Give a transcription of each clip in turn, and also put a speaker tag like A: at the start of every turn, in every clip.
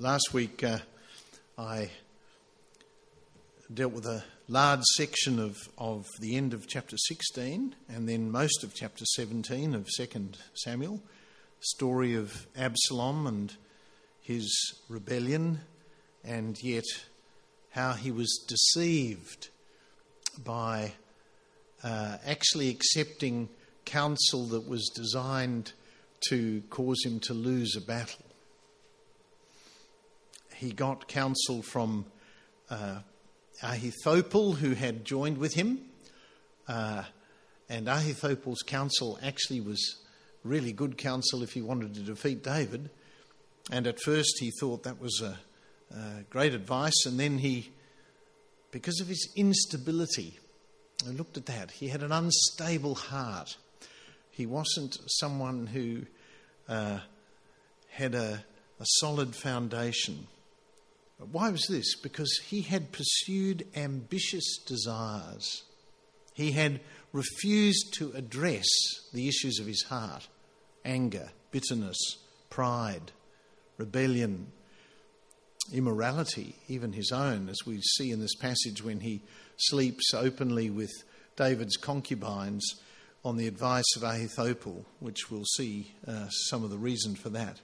A: Last week uh, I dealt with a large section of, of the end of chapter 16 and then most of chapter 17 of 2 Samuel, story of Absalom and his rebellion, and yet how he was deceived by uh, actually accepting counsel that was designed to cause him to lose a battle he got counsel from uh, Ahithophel, who had joined with him. Uh, and Ahithophel's counsel actually was really good counsel if he wanted to defeat David. And at first he thought that was a, a great advice. And then he, because of his instability, I looked at that. He had an unstable heart. He wasn't someone who uh, had a, a solid foundation. Why was this? Because he had pursued ambitious desires. He had refused to address the issues of his heart anger, bitterness, pride, rebellion, immorality, even his own, as we see in this passage when he sleeps openly with David's concubines on the advice of Ahithophel, which we'll see uh, some of the reason for that.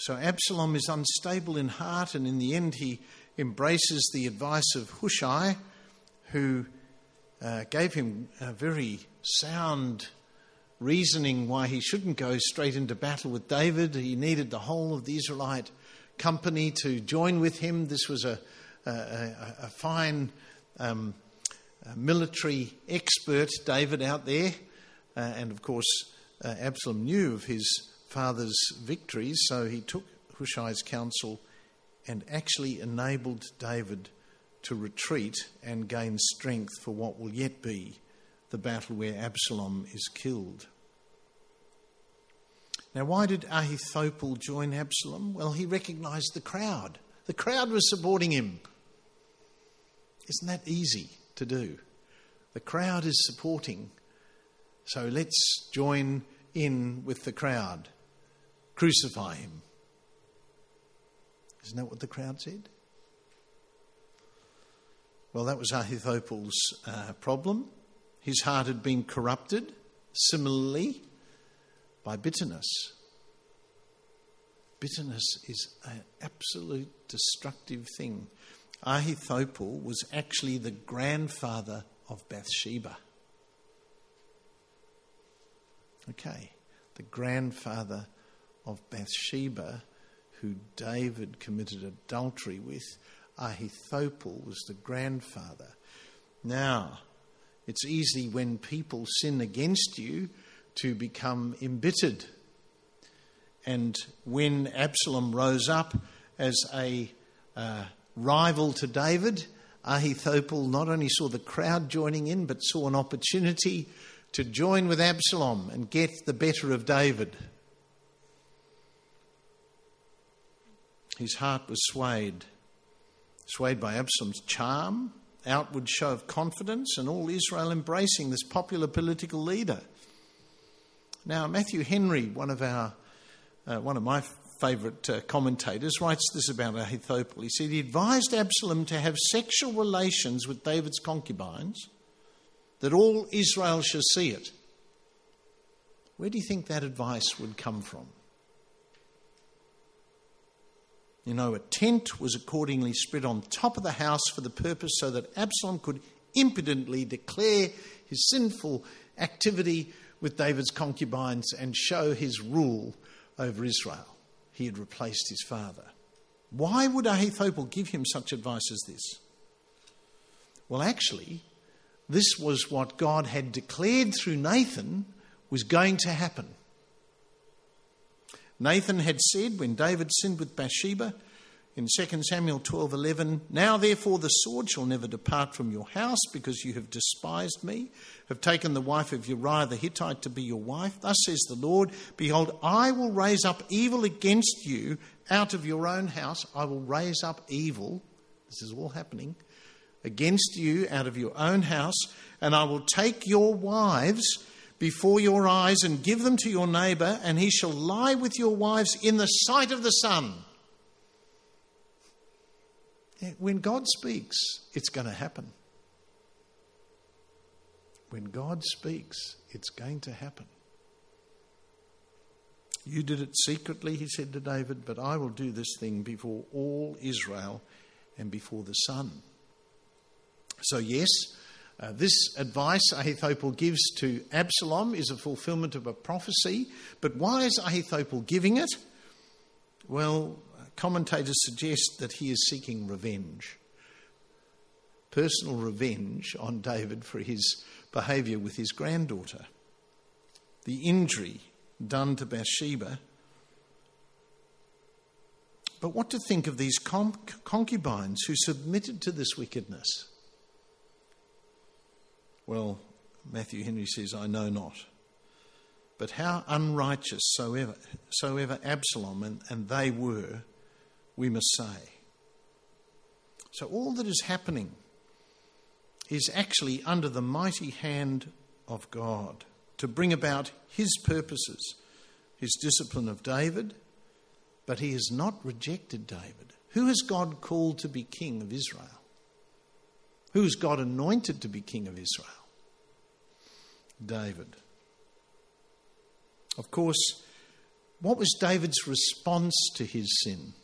A: So Absalom is unstable in heart, and in the end, he embraces the advice of Hushai, who uh, gave him a very sound reasoning why he shouldn't go straight into battle with David. He needed the whole of the Israelite company to join with him. This was a, a, a, a fine um, military expert, David, out there. Uh, and of course, uh, Absalom knew of his father's victories, so he took Hushai's counsel and actually enabled David to retreat and gain strength for what will yet be the battle where Absalom is killed. Now, why did Ahithophel join Absalom? Well, he recognized the crowd. The crowd was supporting him. Isn't that easy to do? The crowd is supporting, so let's join in with the crowd. Crucify him. Isn't that what the crowd said? Well, that was Ahithophel's uh, problem. His heart had been corrupted, similarly, by bitterness. Bitterness is an absolute destructive thing. Ahithophel was actually the grandfather of Bathsheba. Okay, the grandfather of Bathsheba, who David committed adultery with, Ahithophel was the grandfather. Now, it's easy when people sin against you to become embittered. And when Absalom rose up as a uh, rival to David, Ahithophel not only saw the crowd joining in, but saw an opportunity to join with Absalom and get the better of David. His heart was swayed, swayed by Absalom's charm, outward show of confidence, and all Israel embracing this popular political leader. Now, Matthew Henry, one of our, uh, one of my favourite uh, commentators, writes this about Ahithophel. He said he advised Absalom to have sexual relations with David's concubines, that all Israel should see it. Where do you think that advice would come from? You know, a tent was accordingly spread on top of the house for the purpose so that Absalom could impudently declare his sinful activity with David's concubines and show his rule over Israel. He had replaced his father. Why would Ahithophel give him such advice as this? Well, actually, this was what God had declared through Nathan was going to happen. Nathan had said when David sinned with Bathsheba in 2 Samuel 12:11, "Now therefore the sword shall never depart from your house because you have despised me, have taken the wife of Uriah the Hittite to be your wife. Thus says the Lord, behold, I will raise up evil against you out of your own house. I will raise up evil. This is all happening against you out of your own house, and I will take your wives before your eyes and give them to your neighbor, and he shall lie with your wives in the sight of the sun. Eh, when God speaks, it's going to happen. When God speaks, it's going to happen. You did it secretly, he said to David, but I will do this thing before all Israel and before the sun. So, yes, uh, this advice Ahithophel gives to Absalom is a fulfillment of a prophecy, but why is Ahithophel giving it? Well, commentators suggest that he is seeking revenge. Personal revenge on David for his behaviour with his granddaughter. The injury done to Bathsheba. But what to think of these concubines who submitted to this wickedness? Well, Matthew Henry says, I know not. But how unrighteous soever, soever Absalom and, and they were, we must say. So all that is happening is actually under the mighty hand of God to bring about his purposes, his discipline of David, but he has not rejected David. Who has God called to be king of Israel? Who has God anointed to be king of Israel? David. Of course, what was David's response to his sin?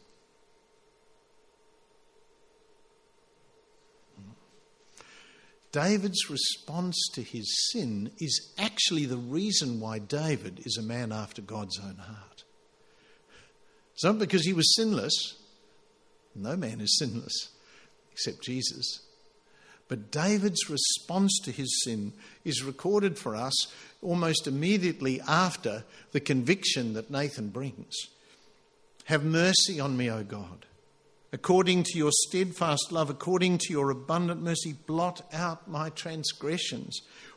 A: David's response to his sin is actually the reason why David is a man after God's own heart. It's not because he was sinless. No man is sinless except Jesus. But David's response to his sin is recorded for us almost immediately after the conviction that Nathan brings. Have mercy on me, O God. According to your steadfast love, according to your abundant mercy, blot out my transgressions.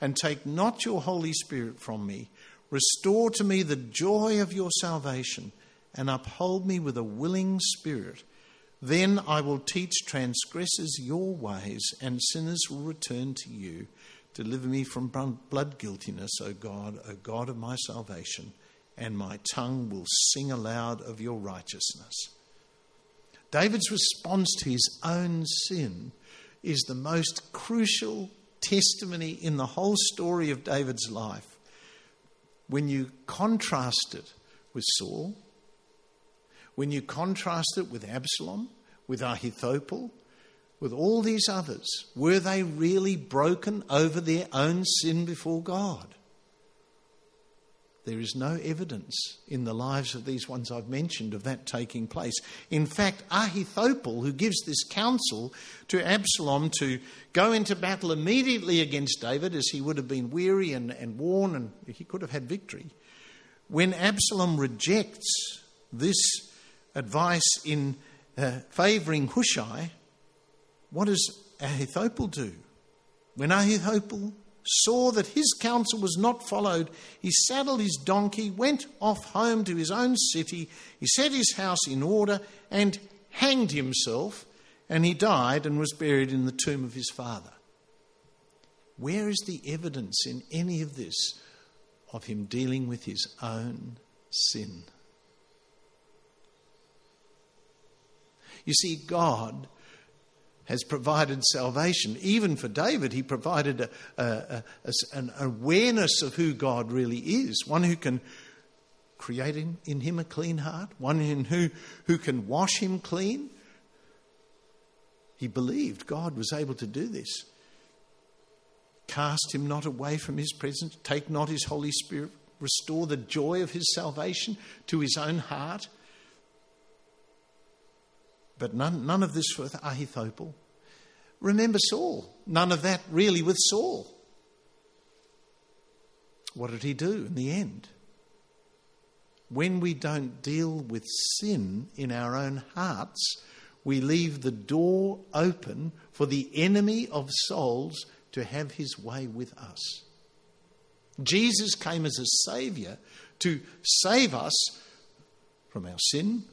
A: and take not your Holy Spirit from me. Restore to me the joy of your salvation, and uphold me with a willing spirit. Then I will teach transgressors your ways, and sinners will return to you. Deliver me from blood guiltiness, O God, O God of my salvation, and my tongue will sing aloud of your righteousness. David's response to his own sin is the most crucial testimony in the whole story of David's life. When you contrast it with Saul, when you contrast it with Absalom, with Ahithophel, with all these others, were they really broken over their own sin before God? There is no evidence in the lives of these ones I've mentioned of that taking place. In fact, Ahithophel, who gives this counsel to Absalom to go into battle immediately against David, as he would have been weary and, and worn and he could have had victory, when Absalom rejects this advice in uh, favouring Hushai, what does Ahithophel do? When Ahithophel saw that his counsel was not followed, he saddled his donkey, went off home to his own city, he set his house in order, and hanged himself, and he died and was buried in the tomb of his father. Where is the evidence in any of this of him dealing with his own sin? You see, God has provided salvation. Even for David, he provided a, a, a, an awareness of who God really is, one who can creating in him a clean heart, one in who, who can wash him clean. He believed God was able to do this. Cast him not away from his presence, take not his Holy Spirit, restore the joy of his salvation to his own heart. But none, none of this with Ahithophel. Remember Saul. None of that really with Saul. What did he do in the end? When we don't deal with sin in our own hearts, we leave the door open for the enemy of souls to have his way with us. Jesus came as a Saviour to save us from our sin,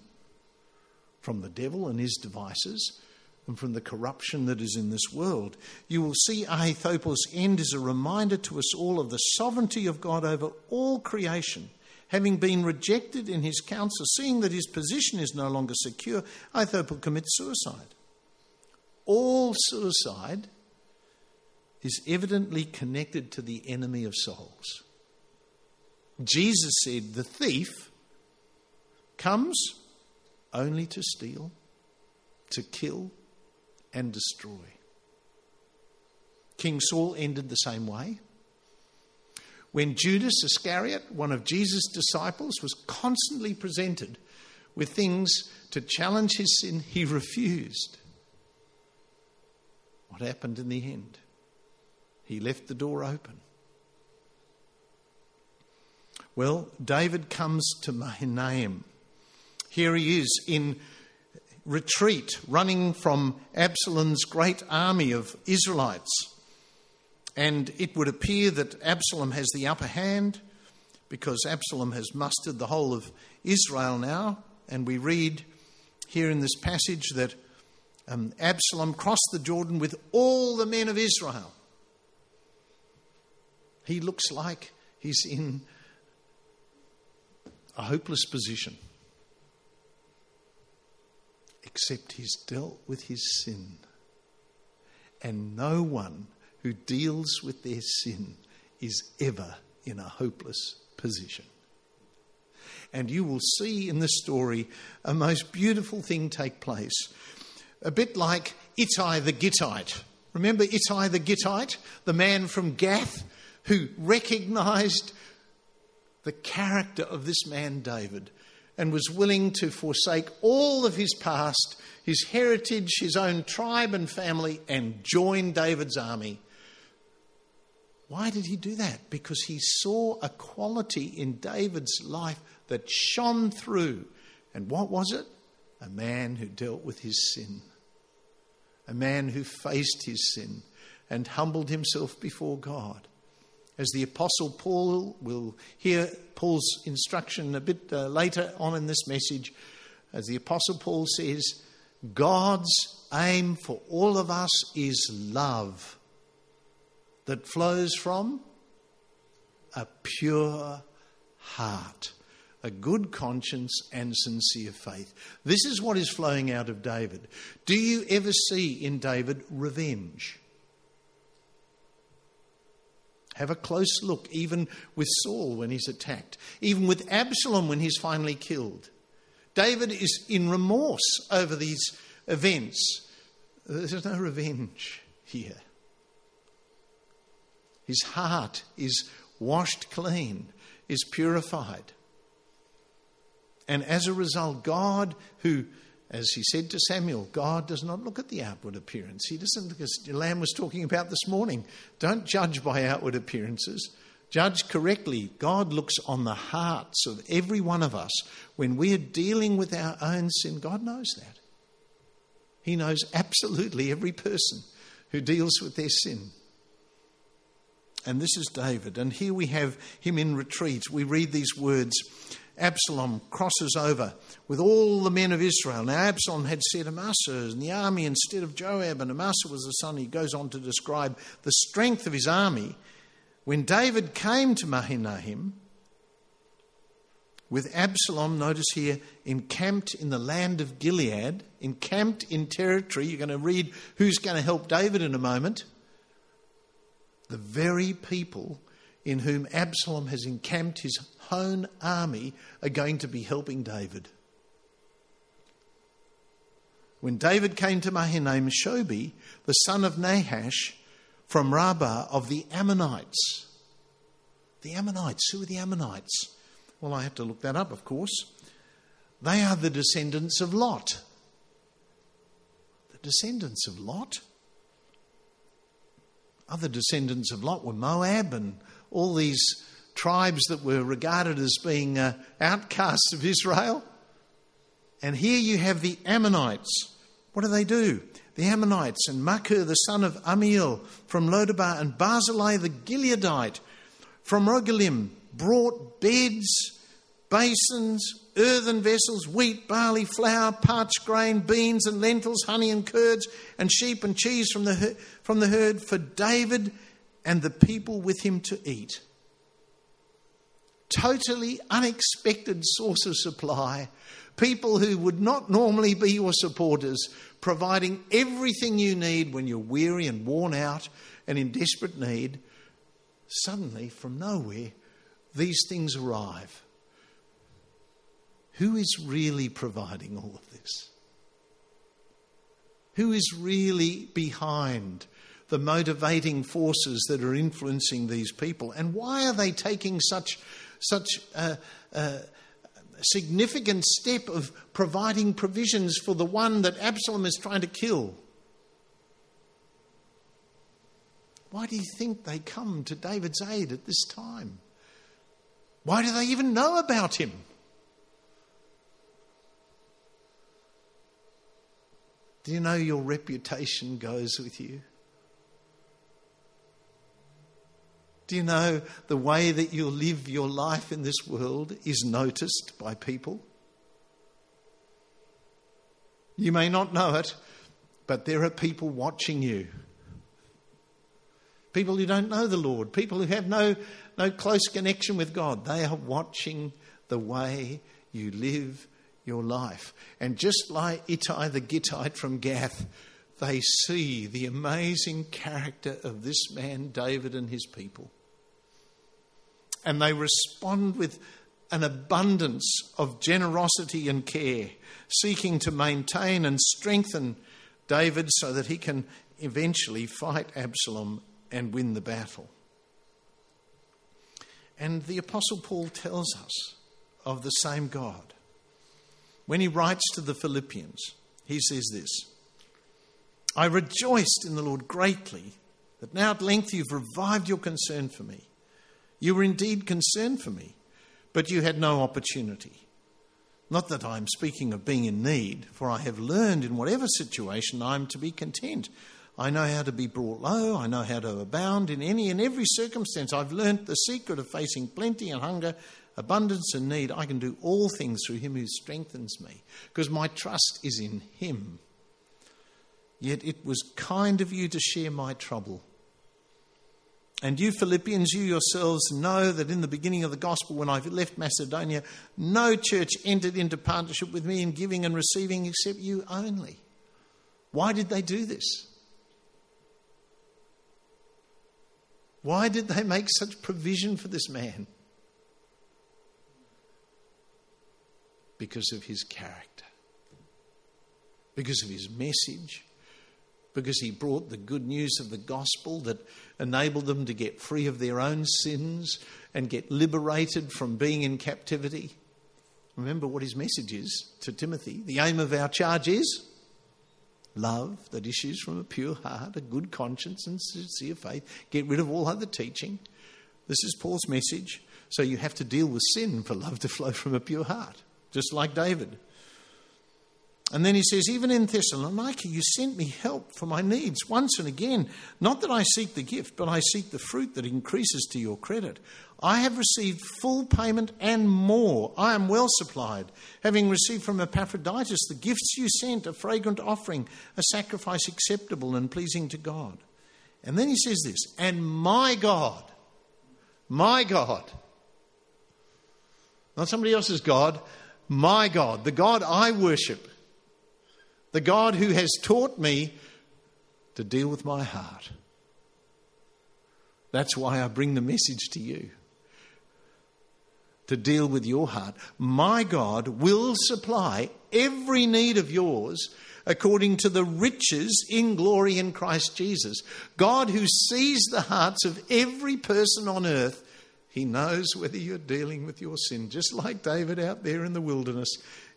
A: from the devil and his devices, and from the corruption that is in this world. You will see Ahithophel's end is a reminder to us all of the sovereignty of God over all creation. Having been rejected in his counsel, seeing that his position is no longer secure, Ahithophel commits suicide. All suicide is evidently connected to the enemy of souls. Jesus said, The thief comes only to steal, to kill, and destroy. King Saul ended the same way. When Judas Iscariot, one of Jesus' disciples, was constantly presented with things to challenge his sin, he refused. What happened in the end? He left the door open. Well, David comes to Mahanaim. Here he is in retreat, running from Absalom's great army of Israelites. And it would appear that Absalom has the upper hand because Absalom has mustered the whole of Israel now. And we read here in this passage that um, Absalom crossed the Jordan with all the men of Israel. He looks like he's in a hopeless position except he's dealt with his sin. And no one who deals with their sin is ever in a hopeless position. And you will see in the story a most beautiful thing take place. A bit like Ittai the Gittite. Remember Ittai the Gittite, the man from Gath who recognized the character of this man David and was willing to forsake all of his past, his heritage, his own tribe and family, and join David's army. Why did he do that? Because he saw a quality in David's life that shone through. And what was it? A man who dealt with his sin, a man who faced his sin and humbled himself before God. As the Apostle Paul will hear Paul's instruction a bit uh, later on in this message, as the Apostle Paul says, God's aim for all of us is love that flows from a pure heart, a good conscience, and sincere faith. This is what is flowing out of David. Do you ever see in David revenge? Have a close look, even with Saul when he's attacked, even with Absalom when he's finally killed. David is in remorse over these events. There's no revenge here. His heart is washed clean, is purified. And as a result, God, who as he said to Samuel, God does not look at the outward appearance. He doesn't, because Lamb was talking about this morning. Don't judge by outward appearances. Judge correctly. God looks on the hearts of every one of us. When we are dealing with our own sin, God knows that. He knows absolutely every person who deals with their sin. And this is David. And here we have him in retreat. We read these words Absalom crosses over with all the men of Israel. Now, Absalom had set Amasa in the army instead of Joab, and Amasa was the son. He goes on to describe the strength of his army. When David came to Mahanaim, with Absalom, notice here, encamped in the land of Gilead, encamped in territory. You're going to read who's going to help David in a moment. The very people in whom Absalom has encamped his own army are going to be helping David. When David came to Mahanaim, Shobi, the son of Nahash, from Rabbah of the Ammonites. The Ammonites, who are the Ammonites? Well, I have to look that up, of course. They are the descendants of Lot. The descendants of Lot? Other descendants of Lot were Moab and all these tribes that were regarded as being uh, outcasts of Israel. And here you have the Ammonites. What do they do? The Ammonites and Machir, the son of Ammiel from Lodebar, and Barzillai the Gileadite from Rogelim brought beds, basins, earthen vessels, wheat, barley, flour, parched grain, beans and lentils, honey and curds, and sheep and cheese from the, from the herd for David and the people with him to eat. Totally unexpected source of supply. People who would not normally be your supporters, providing everything you need when you're weary and worn out and in desperate need. Suddenly, from nowhere, these things arrive. Who is really providing all of this? Who is really behind the motivating forces that are influencing these people? And why are they taking such, such a, a significant step of providing provisions for the one that Absalom is trying to kill? Why do you think they come to David's aid at this time? Why do they even know about him? Do you know your reputation goes with you? Do you know the way that you live your life in this world is noticed by people? You may not know it, but there are people watching you. People who don't know the Lord, people who have no, no close connection with God, they are watching the way you live your life. And just like Ittai the Gittite from Gath, they see the amazing character of this man, David, and his people. And they respond with an abundance of generosity and care, seeking to maintain and strengthen David so that he can eventually fight Absalom and win the battle. And the Apostle Paul tells us of the same God when he writes to the Philippians, he says this I rejoiced in the Lord greatly that now at length you've revived your concern for me. You were indeed concerned for me, but you had no opportunity. Not that I am speaking of being in need, for I have learned in whatever situation I am to be content. I know how to be brought low. I know how to abound in any and every circumstance. I've learnt the secret of facing plenty and hunger, abundance and need, I can do all things through him who strengthens me, because my trust is in him. Yet it was kind of you to share my trouble. And you, Philippians, you yourselves know that in the beginning of the gospel, when I left Macedonia, no church entered into partnership with me in giving and receiving except you only. Why did they do this? Why did they make such provision for this man? Because of his character, because of his message, because he brought the good news of the gospel that enabled them to get free of their own sins and get liberated from being in captivity. Remember what his message is to Timothy. The aim of our charge is love that issues from a pure heart, a good conscience, and sincere faith. Get rid of all other teaching. This is Paul's message. So you have to deal with sin for love to flow from a pure heart just like David. And then he says, Even in Thessalonica, you sent me help for my needs once and again. Not that I seek the gift, but I seek the fruit that increases to your credit. I have received full payment and more. I am well supplied, having received from Epaphroditus the gifts you sent, a fragrant offering, a sacrifice acceptable and pleasing to God. And then he says this, and my God, my God, not somebody else's God, my God, the God I worship, the God who has taught me to deal with my heart. That's why I bring the message to you to deal with your heart. My God will supply every need of yours according to the riches in glory in Christ Jesus. God, who sees the hearts of every person on earth, He knows whether you're dealing with your sin. Just like David out there in the wilderness,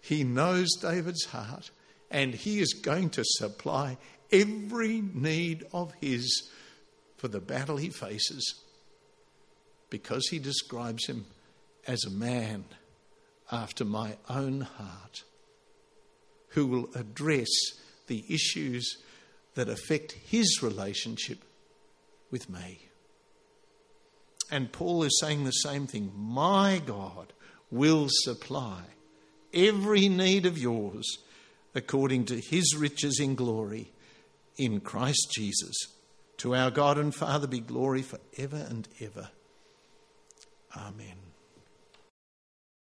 A: He knows David's heart, and He is going to supply every need of his for the battle he faces because he describes him as a man after my own heart who will address the issues that affect his relationship with me. And Paul is saying the same thing. My God will supply every need of yours according to his riches in glory in Christ Jesus. To our God and Father be glory for ever and ever. Amen.